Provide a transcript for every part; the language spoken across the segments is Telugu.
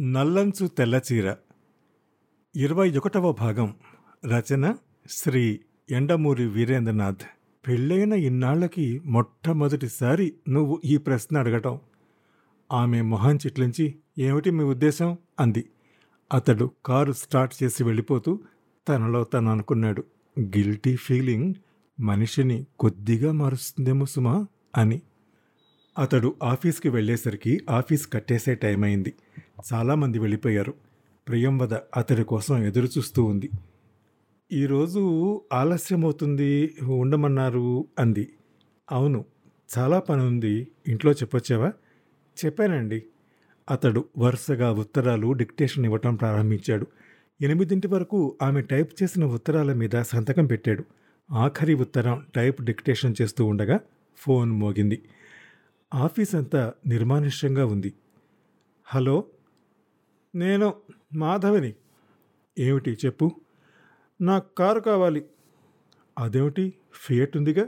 నల్లంచు తెల్లచీర. ఇరవై ఒకటవ భాగం. రచన శ్రీ ఎండమూరి వీరేంద్రనాథ్. పెళ్ళైన ఇన్నాళ్ళకి మొట్టమొదటిసారి నువ్వు ఈ ప్రశ్న అడగటం. ఆమె మొహం చిట్లించి ఏమిటి మీ ఉద్దేశం? అంది. అతడు కారు స్టార్ట్ చేసి వెళ్ళిపోతూ తనలో తను అనుకున్నాడు. గిల్టీ ఫీలింగ్ మనిషిని కొద్దిగా మారుస్తుందేమో సుమా అని. అతడు ఆఫీస్కి వెళ్ళేసరికి ఆఫీస్ కట్టేసే టైం అయింది చాలామంది వెళ్ళిపోయారు. ప్రియంవద అతడి కోసం ఎదురుచూస్తూ ఉంది. ఈరోజు ఆలస్యం అవుతుంది ఉండమన్నారు అంది. అవును చాలా పని ఉంది. ఇంట్లో చెప్పొచ్చావా? చెప్పానండి. అతడు వరుసగా ఉత్తరాలు డిక్టేషన్ ఇవ్వటం ప్రారంభించాడు. ఎనిమిదింటి వరకు ఆమె టైప్ చేసిన ఉత్తరాల మీద సంతకం పెట్టాడు. ఆఖరి ఉత్తరం టైప్ డిక్టేషన్ చేస్తూ ఉండగా ఫోన్ మోగింది. ఆఫీస్ అంతా నిర్మానుష్యంగా ఉంది. హలో నేను మాధవిని. ఏమిటి చెప్పు. నాకు కారు కావాలి. అదేమిటి? ఫియట్ ఉందిగా?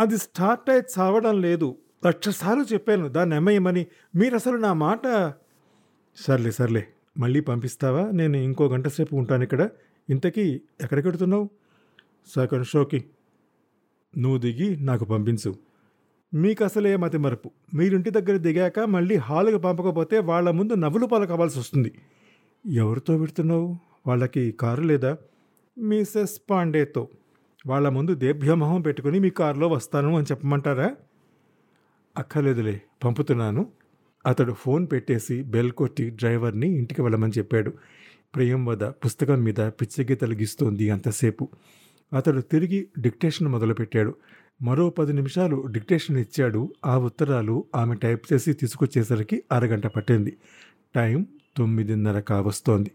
అది స్టార్ట్ అయి చావడం లేదు. లక్షసార్లు చెప్పాను. దాన్ని ఎమ్మయ్యమని మీరు అసలు నా మాట సర్లే సర్లే. మళ్ళీ పంపిస్తావా? నేను ఇంకో గంట సేపు ఉంటాను ఇక్కడ. ఇంతకీ ఎక్కడికెడుతున్నావు సెకండ్ షోకి నువ్వు దిగి నాకు పంపించు. మీకు అసలే మతి మరపు మీరింటి దగ్గర దిగాక మళ్ళీ హాలుకు పంపకపోతే వాళ్ళ ముందు నవ్వులు పలకవాల్సి వస్తుంది. ఎవరితో పెడుతున్నావు వాళ్ళకి కారు లేదా? మిసెస్ పాండేతో. వాళ్ళ ముందు దేభ్యమోహం పెట్టుకుని మీ కారులో వస్తాను అని చెప్పమంటారా? అక్కర్లేదులే పంపుతున్నాను. అతడు ఫోన్ పెట్టేసి బెల్ కొట్టి డ్రైవర్ని ఇంటికి వెళ్ళమని చెప్పాడు. ప్రియం వద పుస్తకం మీద పిచ్చగీతలు గీస్తోంది అంతసేపు. అతడు తిరిగి డిక్టేషన్ మొదలుపెట్టాడు. మరో పది నిమిషాలు డిక్టేషన్ ఇచ్చాడు. ఆ ఉత్తరాలు ఆమె టైప్ చేసి తీసుకొచ్చేసరికి అరగంట పట్టింది. టైం తొమ్మిదిన్నర కావస్తోంది.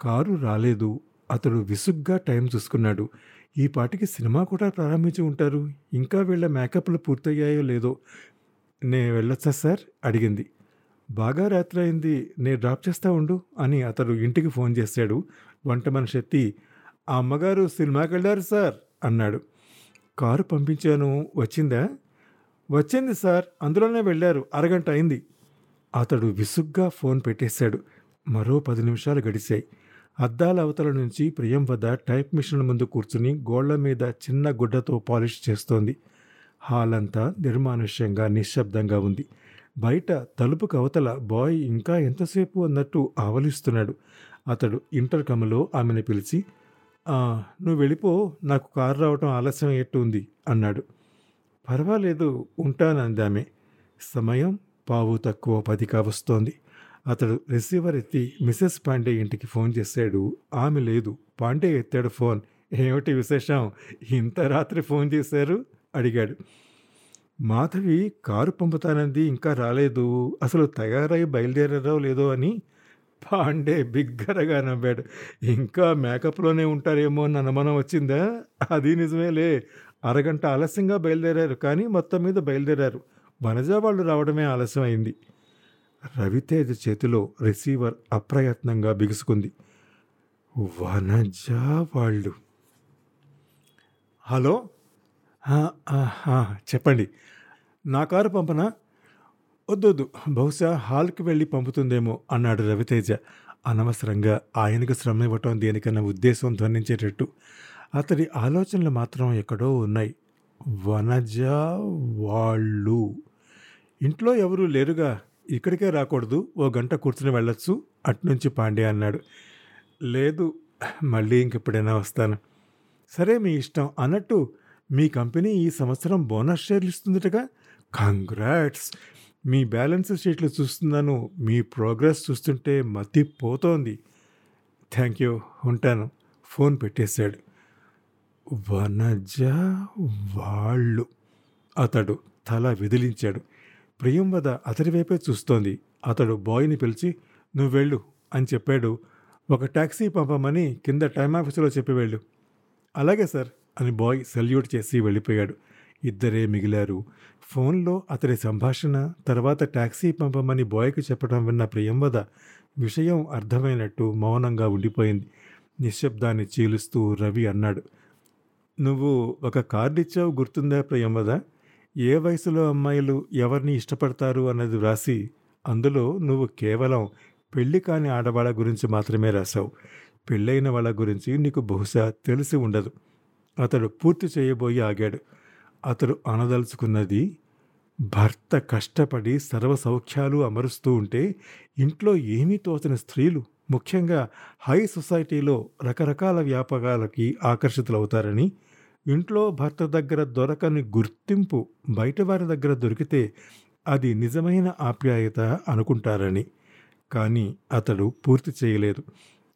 కారు రాలేదు. అతడు విసుగ్గా టైం చూసుకున్నాడు. ఈ పాటికి సినిమా కూడా ప్రారంభించి ఉంటారు. ఇంకా వీళ్ళ మేకప్లు పూర్తయ్యాయో లేదో నే వెళ్ళొచ్చా సార్? అడిగింది. బాగా రాత్రి అయింది నే డ్రాప్ చేస్తా ఉండు అని అతడు ఇంటికి ఫోన్ చేశాడు. వంట మనిషి ఎత్తి ఆ అమ్మగారు సినిమాకి వెళ్ళారు సార్ అన్నాడు. కారు పంపించాను. వచ్చిందా? వచ్చింది సార్. అందులోనే వెళ్ళారు. అరగంట అయింది. అతడు విసుగ్గా ఫోన్ పెట్టేశాడు. మరో పది నిమిషాలు గడిచాయి. అద్దాల అవతల నుంచి ప్రియం వద్ద టైప్ మిషన్ ముందు కూర్చుని గోళ్ళ మీద చిన్న గుడ్డతో పాలిష్ చేస్తోంది. హాల్ అంతా నిర్మానుష్యంగా నిశ్శబ్దంగా ఉంది. బయట తలుపుకు అవతల బాయ్ ఇంకా ఎంతసేపు అన్నట్టు ఆవలిస్తున్నాడు. అతడు ఇంటర్కమ్లో ఆమెను పిలిచి నువ్వు వెళ్ళిపో నాకు కారు రావటం ఆలస్యం ఎట్టు ఉంది అన్నాడు. పర్వాలేదు ఉంటానందామె సమయం పావు తక్కువ పది కావస్తోంది. అతడు రిసీవర్ ఎత్తి మిసెస్ పాండే ఇంటికి ఫోన్ చేశాడు. ఆమె లేదు. పాండే ఎత్తాడు ఫోన్. ఏమిటి విశేషం? ఇంత రాత్రి ఫోన్ చేశారు? అడిగాడు. మాధవి కారు పంపుతానంది ఇంకా రాలేదు. అసలు తయారై బయలుదేరారో లేదో అని పాండే బిగ్గరగా నవ్వాడు. ఇంకా మేకప్లోనే ఉంటారేమో అని అనుమానం వచ్చిందా? అది నిజమేలే. అరగంట ఆలస్యంగా బయలుదేరారు కానీ మొత్తం మీద బయలుదేరారు. వనజ వాళ్ళు రావడమే ఆలస్యం అయింది రవితేజ చేతిలో రిసీవర్ అప్రయత్నంగా బిగుసుకుంది. వనజ వాళ్ళు. హలో? చెప్పండి. నా కారు పంపనా? వద్దొద్దు. బహుశా హాల్కి వెళ్ళి పంపుతుందేమో అన్నాడు రవితేజ. అనవసరంగా ఆయనకు శ్రమ ఇవ్వటం దేనికన్న ఉద్దేశం ధ్వనించేటట్టు. అతడి ఆలోచనలు మాత్రం ఎక్కడో ఉన్నాయి. వనజ వాళ్ళు. ఇంట్లో ఎవరూ లేరుగా. ఇక్కడికే రాకూడదు. ఓ గంట కూర్చుని వెళ్ళొచ్చు. అట్నుంచి పాండే అన్నాడు. లేదు మళ్ళీ ఇంకెప్పుడైనా వస్తాను. సరే మీ ఇష్టం అన్నట్టు మీ కంపెనీ ఈ సంవత్సరం బోనస్ షేర్లు ఇస్తుందటగా. కంగ్రాట్స్! మీ బ్యాలెన్స్ షీట్లు చూస్తున్నాను మీ ప్రోగ్రెస్ చూస్తుంటే మతి పోతోంది. థ్యాంక్ యూ ఉంటాను. ఫోన్ పెట్టేశాడు. వనజ వాళ్ళు. అతడు తల విదిలించాడు. ప్రియంవద అతడి వైపే చూస్తోంది. అతడు బాయ్ని పిలిచి నువ్వు వెళ్ళు అని చెప్పాడు. ఒక టాక్సీ పంపమని కింద టైం ఆఫీసులో చెప్పి వెళ్ళు. అలాగే సార్ అని బాయ్ సెల్యూట్ చేసి వెళ్ళిపోయాడు. ఇద్దరే మిగిలారు. ఫోన్లో అతడి సంభాషణ తర్వాత టాక్సీ పంపమని బాయ్కి చెప్పడం విన్న ప్రియంవద విషయం అర్థమైనట్టు మౌనంగా ఉండిపోయింది. నిశ్శబ్దాన్ని చీలుస్తూ రవి అన్నాడు నువ్వు ఒక కార్డు ఇచ్చావు గుర్తుందా ప్రియంవద? ఏ వయసులో అమ్మాయిలు ఎవరిని ఇష్టపడతారు అన్నది వ్రాసి అందులో నువ్వు కేవలం పెళ్ళి కాని ఆడవాళ్ళ గురించి మాత్రమే రాశావు. పెళ్ళైన వాళ్ళ గురించి నీకు బహుశా తెలిసి ఉండదు. అతడు పూర్తి చేయబోయి ఆగాడు. అతడు అనదలుచుకున్నది భర్త కష్టపడి సర్వ సౌఖ్యాలు అమరుస్తూ ఉంటే ఇంట్లో ఏమీ తోచని స్త్రీలు ముఖ్యంగా హై సొసైటీలో రకరకాల వ్యాపకాలకి ఆకర్షితులవుతారని ఇంట్లో భర్త దగ్గర దొరకని గుర్తింపు బయటవారి దగ్గర దొరికితే అది నిజమైన ఆప్యాయత అనుకుంటారని. కానీ అతడు పూర్తి చేయలేదు.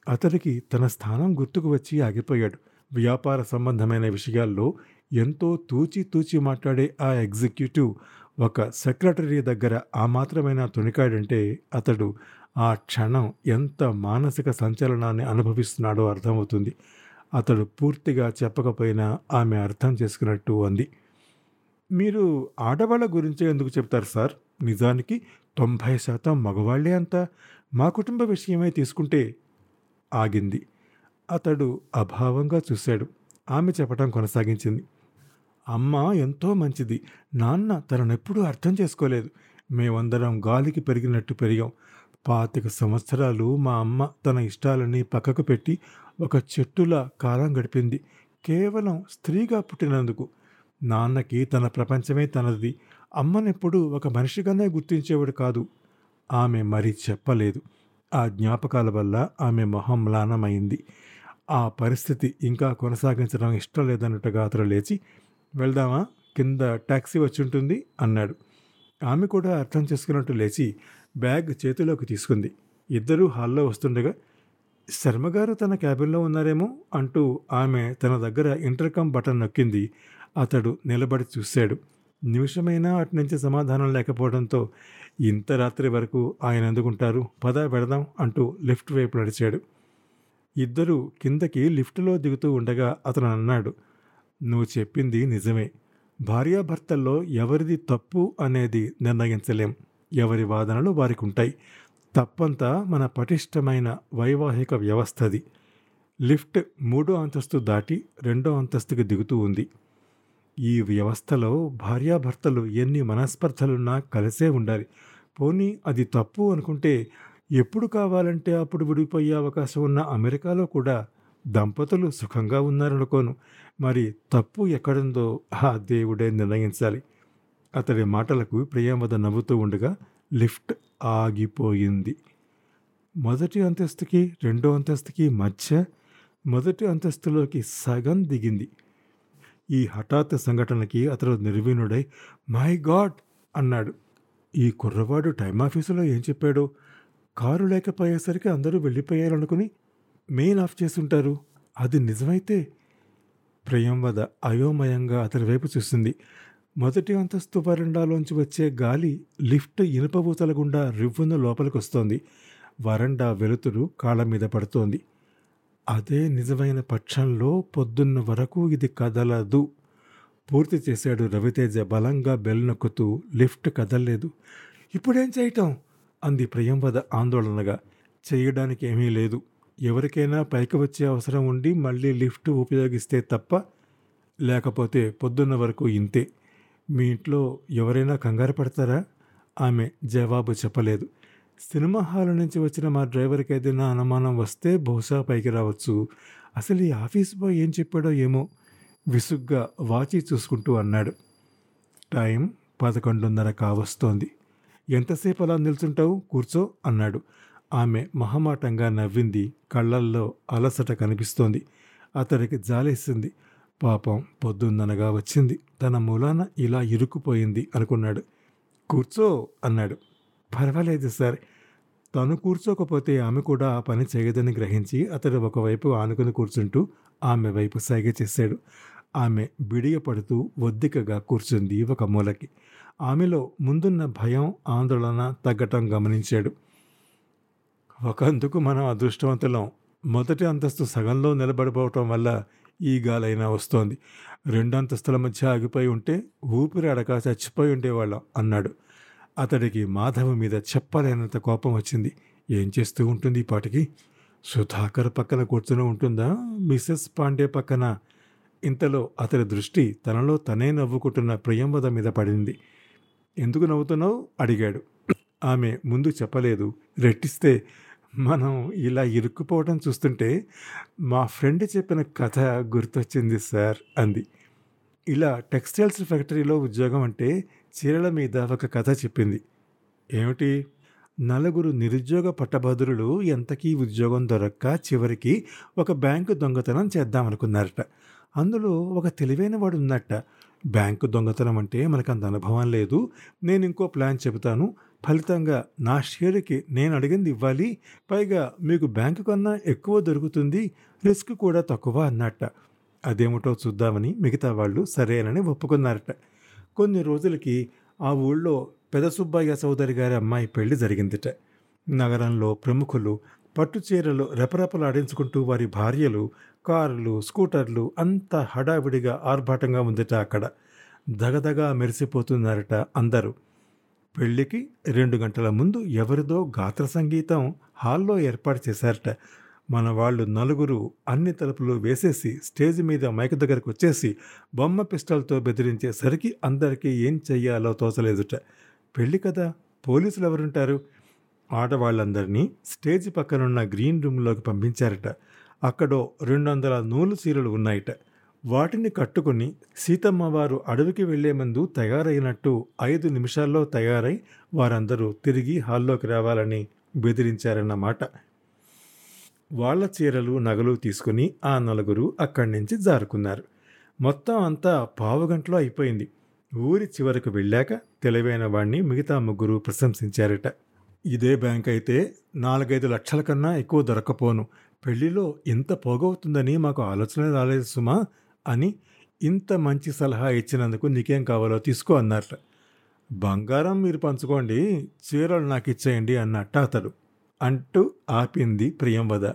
అతడికి తన స్థానం గుర్తుకు వచ్చి ఆగిపోయాడు. వ్యాపార సంబంధమైన విషయాల్లో ఎంతో తూచి తూచి మాట్లాడే ఆ ఎగ్జిక్యూటివ్ ఒక సెక్రటరీ దగ్గర ఆ మాత్రమైన తొణికాడంటే అతడు ఆ క్షణం ఎంత మానసిక సంచలనాన్ని అనుభవిస్తున్నాడో అర్థమవుతుంది. అతడు పూర్తిగా చెప్పకపోయినా ఆమె అర్థం చేసుకున్నట్టు అంది. మీరు ఆడవాళ్ళ గురించే ఎందుకు చెప్తారు సార్? నిజానికి తొంభై శాతం మగవాళ్ళే అంతా. మా కుటుంబ విషయమై తీసుకుంటే ఆగింది. అతడు అభావంగా చూశాడు. ఆమె చెప్పటం కొనసాగించింది. అమ్మ ఎంతో మంచిది. నాన్న తననెప్పుడూ అర్థం చేసుకోలేదు. మేమందరం గాలికి పెరిగినట్టు పెరిగాం. పాతిక సంవత్సరాలు మా అమ్మ తన ఇష్టాలని పక్కకు పెట్టి ఒక చెట్టులా కాలం గడిపింది. కేవలం స్త్రీగా పుట్టినందుకు. నాన్నకి తన ప్రపంచమే తనది. అమ్మనెప్పుడు ఒక మనిషిగానే గుర్తించేవాడు కాదు. ఆమె మరి చెప్పలేదు. ఆ జ్ఞాపకాల వల్ల ఆమె మొహం మ్లానమైంది. ఆ పరిస్థితి ఇంకా కొనసాగించడం ఇష్టం లేదన్నట్టుగా అతను లేచి వెళ్దామా? కింద ట్యాక్సీ వచ్చి ఉంటుంది అన్నాడు. ఆమె కూడా అర్థం చేసుకున్నట్టు లేచి బ్యాగ్ చేతిలోకి తీసుకుంది. ఇద్దరూ హాల్లో వస్తుండగా శర్మగారు తన క్యాబిన్లో ఉన్నారేమో అంటూ ఆమె తన దగ్గర ఇంటర్కమ్ బటన్ నొక్కింది. అతడు నిలబడి చూశాడు. నిమిషమైనా అటు నుంచి సమాధానం లేకపోవడంతో ఇంత రాత్రి వరకు ఆయన ఎందుకుంటారు? పద పెడదాం అంటూ లిఫ్ట్ వైపు నడిచాడు. ఇద్దరు కిందకి లిఫ్ట్లో దిగుతూ ఉండగా అతను అన్నాడు. నువ్వు చెప్పింది నిజమే. భార్యాభర్తల్లో ఎవరిది తప్పు అనేది నిర్ణయించలేం. ఎవరి వాదనలు వారికి ఉంటాయి తప్పంతా మన పటిష్టమైన వైవాహిక వ్యవస్థది. లిఫ్ట్ మూడో అంతస్తు దాటి రెండో అంతస్తుకి దిగుతూ ఉంది. ఈ వ్యవస్థలో భార్యాభర్తలు ఎన్ని మనస్పర్ధలున్నా కలిసే ఉండాలి. పోనీ అది తప్పు అనుకుంటే ఎప్పుడు కావాలంటే అప్పుడు విడిపోయే అవకాశం ఉన్న అమెరికాలో కూడా దంపతులు సుఖంగా ఉన్నారనుకోను. మరి తప్పు ఎక్కడుందో ఆ దేవుడే నిర్ణయించాలి. అతడి మాటలకు ప్రియామద నవ్వుతూ ఉండగా లిఫ్ట్ ఆగిపోయింది. మొదటి అంతస్తుకి రెండో అంతస్తుకి మధ్య మొదటి అంతస్తులోకి సగం దిగింది. ఈ హఠాత్ సంఘటనకి అతడు నిర్వీణుడై మై గాడ్! అన్నాడు. ఈ కుర్రవాడు టైం ఆఫీసులో ఏం చెప్పాడో? కారు లేకపోయేసరికి అందరూ వెళ్ళిపోయారనుకుని మెయిన్ ఆఫ్ చేసుంటారు అది నిజమైతే ప్రియంవద అయోమయంగా అతని వైపు చూస్తుంది. మొదటి అంతస్తు వరండాలోంచి వచ్చే గాలి లిఫ్ట్ ఇనుపబూతల గుండా రివ్వున లోపలికొస్తోంది. వరండా వెలుతురు కాళ్ళ మీద పడుతోంది. అదే నిజమైన పక్షంలో పొద్దున్న వరకు ఇది కదలదు. పూర్తి చేశాడు రవితేజ బలంగా బెల్ నొక్కుతూ లిఫ్ట్ కదలలేదు. ఇప్పుడేం చేయటం? అంది ప్రియంవద ఆందోళనగా. చేయడానికి ఏమీ లేదు. ఎవరికైనా పైకి వచ్చే అవసరం ఉండి మళ్ళీ లిఫ్ట్ ఉపయోగిస్తే తప్ప లేకపోతే పొద్దున్న వరకు ఇంతే. మీ ఇంట్లో ఎవరైనా కంగారు పడతారా? ఆమె జవాబు చెప్పలేదు. సినిమా హాల్ నుంచి వచ్చిన మా డ్రైవర్కి ఏదైనా అనుమానం వస్తే బహుశా పైకి రావచ్చు. అసలు ఈ ఆఫీస్ బాయ్ ఏం చెప్పాడో ఏమో విసుగ్గా వాచి చూసుకుంటూ అన్నాడు. టైం పదకొండున్నర కావస్తోంది. ఎంతసేపు అలా నిల్చుంటావు? కూర్చో అన్నాడు. ఆమె మహమాటంగా నవ్వింది కళ్ళల్లో అలసట కనిపిస్తోంది. అతడికి జాలేసింది. పాపం పొద్దున్ననగా వచ్చింది. తన మూలాన ఇలా ఇరుక్కుపోయింది అనుకున్నాడు. కూర్చో అన్నాడు. పర్వాలేదు సార్. తను కూర్చోకపోతే ఆమె కూడా ఆ పని చేయదని గ్రహించి అతడు ఒకవైపు ఆనుకుని కూర్చుంటూ ఆమె వైపు సైగ చేశాడు. ఆమె బిడియపడుతూ ఒద్దికగా కూర్చుంది ఒక మూలకి. ఆమెలో ముందున్న భయం ఆందోళన తగ్గటం గమనించాడు. ఒకందుకు మనం అదృష్టవంతులం. మొదటి అంతస్తు సగంలో నిలబడిపోవటం వల్ల ఈ గాలైనా వస్తోంది. రెండు అంతస్తుల మధ్య ఆగిపోయి ఉంటే ఊపిరి అడక చచ్చిపోయి ఉండేవాళ్ళం అన్నాడు. అతడికి మాధవ మీద చెప్పలేనంత కోపం వచ్చింది. ఏం చేస్తూ ఉంటుంది ఈ పాటికి? సుధాకర్ పక్కన కూర్చుని ఉంటుందా? మిసెస్ పాండే పక్కన? ఇంతలో అతడి దృష్టి తనలో తనే నవ్వుకుంటున్న ప్రియంవద మీద పడింది. ఎందుకు నవ్వుతున్నావు? అడిగాడు. ఆమె ముందు చెప్పలేదు. రెట్టిస్తే మనం ఇలా ఇరుక్కుపోవడం చూస్తుంటే మా ఫ్రెండ్ చెప్పిన కథ గుర్తొచ్చింది సార్ అంది. ఇలా టెక్స్టైల్స్ ఫ్యాక్టరీలో ఉద్యోగం అంటే చీరల మీద ఒక కథ చెప్పింది. ఏమిటి? నలుగురు నిరుద్యోగ పట్టభద్రులు ఎంతకీ ఉద్యోగం దొరక్క చివరికి ఒక బ్యాంకు దొంగతనం చేద్దామనుకున్నారట. అందులో ఒక తెలివైన వాడు ఉన్నట్ట. బ్యాంకు దొంగతనం అంటే మనకు అంత అనుభవం లేదు. నేను ఇంకో ప్లాన్ చెబుతాను. ఫలితంగా నా షేర్కి నేను అడిగింది ఇవ్వాలి పైగా మీకు బ్యాంకు కన్నా ఎక్కువ దొరుకుతుంది రిస్క్ కూడా తక్కువ అన్నట్ట. అదేమిటో చూద్దామని మిగతా వాళ్ళు సరేనని ఒప్పుకున్నారట. కొన్ని రోజులకి ఆ ఊళ్ళో పెద సుబ్బయ్య సోదరి గారి అమ్మాయి పెళ్ళి జరిగిందిట. నగరంలో ప్రముఖులు పట్టు చీరలు రెపరెపలాడించుకుంటూ వారి భార్యలు కార్లు స్కూటర్లు అంతా హడావిడిగా ఆర్భాటంగా ఉందిట అక్కడ. దగదగా మెరిసిపోతున్నారట అందరూ. పెళ్ళికి రెండు గంటల ముందు ఎవరిదో గాత్ర సంగీతం హాల్లో ఏర్పాటు చేశారట. మన వాళ్ళు నలుగురు అన్ని తలుపులు వేసేసి స్టేజ్ మీద మైక్ దగ్గరకు వచ్చేసి బొమ్మ పిస్టల్తో బెదిరించేసరికి అందరికీ ఏం చెయ్యాలో తోచలేదుట. పెళ్ళి కదా పోలీసులు ఎవరుంటారు? ఆడవాళ్ళందరినీ స్టేజ్ పక్కనున్న గ్రీన్ రూమ్లోకి పంపించారట. అక్కడో రెండు వందల నూలు చీరలు ఉన్నాయట. వాటిని కట్టుకుని సీతమ్మ వారు అడవికి వెళ్ళే ముందు తయారైనట్టు ఐదు నిమిషాల్లో తయారై వారందరూ తిరిగి హాల్లోకి రావాలని బెదిరించారన్నమాట. వాళ్ళ చీరలు నగలు తీసుకుని ఆ నలుగురు అక్కడి నుంచి జారుకున్నారు. మొత్తం అంతా పావుగంటలో అయిపోయింది. ఊరి చివరకు వెళ్ళాక తెలివైన వాణ్ణి మిగతా ముగ్గురు ప్రశంసించారట. ఇదే బ్యాంక్ అయితే నాలుగైదు లక్షల కన్నా ఎక్కువ దొరకపోను పెళ్ళిలో ఇంత పోగవుతుందని మాకు ఆలోచన రాలేదు సుమా. అని ఇంత మంచి సలహా ఇచ్చినందుకు నీకేం కావాలో తీసుకో అన్నట్ట బంగారం మీరు పంచుకోండి చీరలు నాకు ఇచ్చేయండి అన్నట్ట అతడు. అంటూ ఆపింది ప్రియంవద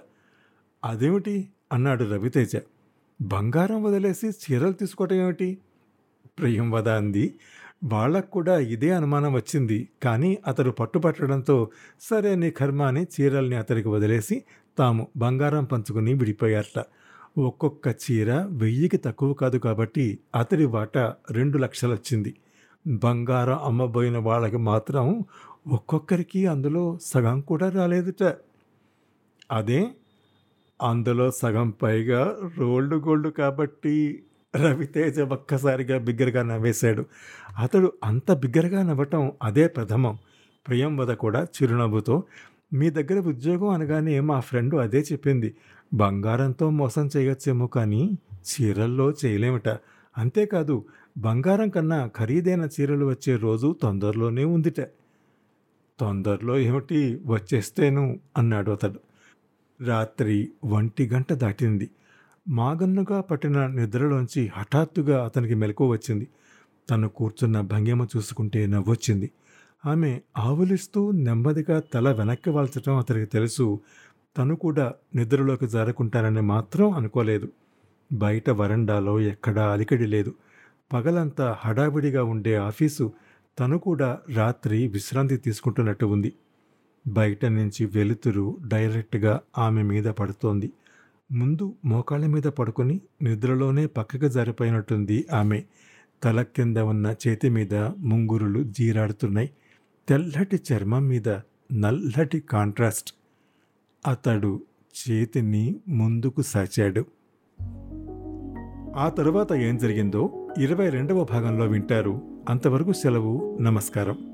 అదేమిటి? అన్నాడు రవితేజ. బంగారం వదిలేసి చీరలు తీసుకోవటం ఏమిటి? ప్రియంవద అంది. వాళ్ళకు కూడా ఇదే అనుమానం వచ్చింది. కానీ అతడు పట్టుపట్టడంతో సరే నీ కర్మ అని చీరల్ని అతడికి వదిలేసి తాము బంగారం పంచుకుని విడిపోయారట. ఒక్కొక్క చీర వెయ్యికి తక్కువ కాదు కాబట్టి అతడి వాటా రెండు లక్షలు వచ్చింది బంగారం అమ్మబోయిన వాళ్ళకి మాత్రం ఒక్కొక్కరికి అందులో సగం కూడా రాలేదుట. అదే అందులో సగం పైగా రోల్డ్ గోల్డ్ కాబట్టి రవితేజ ఒక్కసారిగా బిగ్గరగా నవ్వేశాడు. అతడు అంత బిగ్గరగా నవ్వటం అదే ప్రథమం. ప్రియంవద కూడా చిరునవ్వుతో మీ దగ్గర ఉద్యోగం అనగానే మా ఫ్రెండ్ అదే చెప్పింది. బంగారంతో మోసం చేయొచ్చేమో కానీ చీరల్లో చేయలేమట. అంతేకాదు బంగారం కన్నా ఖరీదైన చీరలు వచ్చే రోజు తొందరలోనే ఉందిట. తొందరలో ఏమిటి? వచ్చేస్తేను అన్నాడు అతడు. రాత్రి ఒంటి గంట దాటింది. మాగన్నుగా పట్టిన నిద్రలోంచి హఠాత్తుగా అతనికి మెలకు వచ్చింది. తను కూర్చున్న భంగిమ చూసుకుంటే నవ్వొచ్చింది. ఆమె ఆవులిస్తూ నెమ్మదిగా తల వెనక్కి వాల్చటం అతనికి తెలుసు. తను కూడా నిద్రలోకి జారుకుంటానని మాత్రం అనుకోలేదు. బయట వరండాలో ఎక్కడా అలికిడి లేదు. పగలంతా హడావిడిగా ఉండే ఆఫీసు తను కూడా రాత్రి విశ్రాంతి తీసుకుంటున్నట్టు ఉంది. బయట నుంచి వెలుతురు డైరెక్ట్గా ఆమె మీద పడుతోంది. ముందు మోకాళ్ళ మీద పడుకొని నిద్రలోనే పక్కకు జారిపోయినట్టుంది ఆమె. తల కింద ఉన్న చేతి మీద ముంగురులు జీరాడుతున్నాయి. తెల్లటి చర్మం మీద నల్లటి కాంట్రాస్ట్. అతడు చేతిని ముందుకు సాచాడు. ఆ తరువాత ఏం జరిగిందో ఇరవై రెండవ భాగంలో వింటారు. అంతవరకు సెలవు నమస్కారం.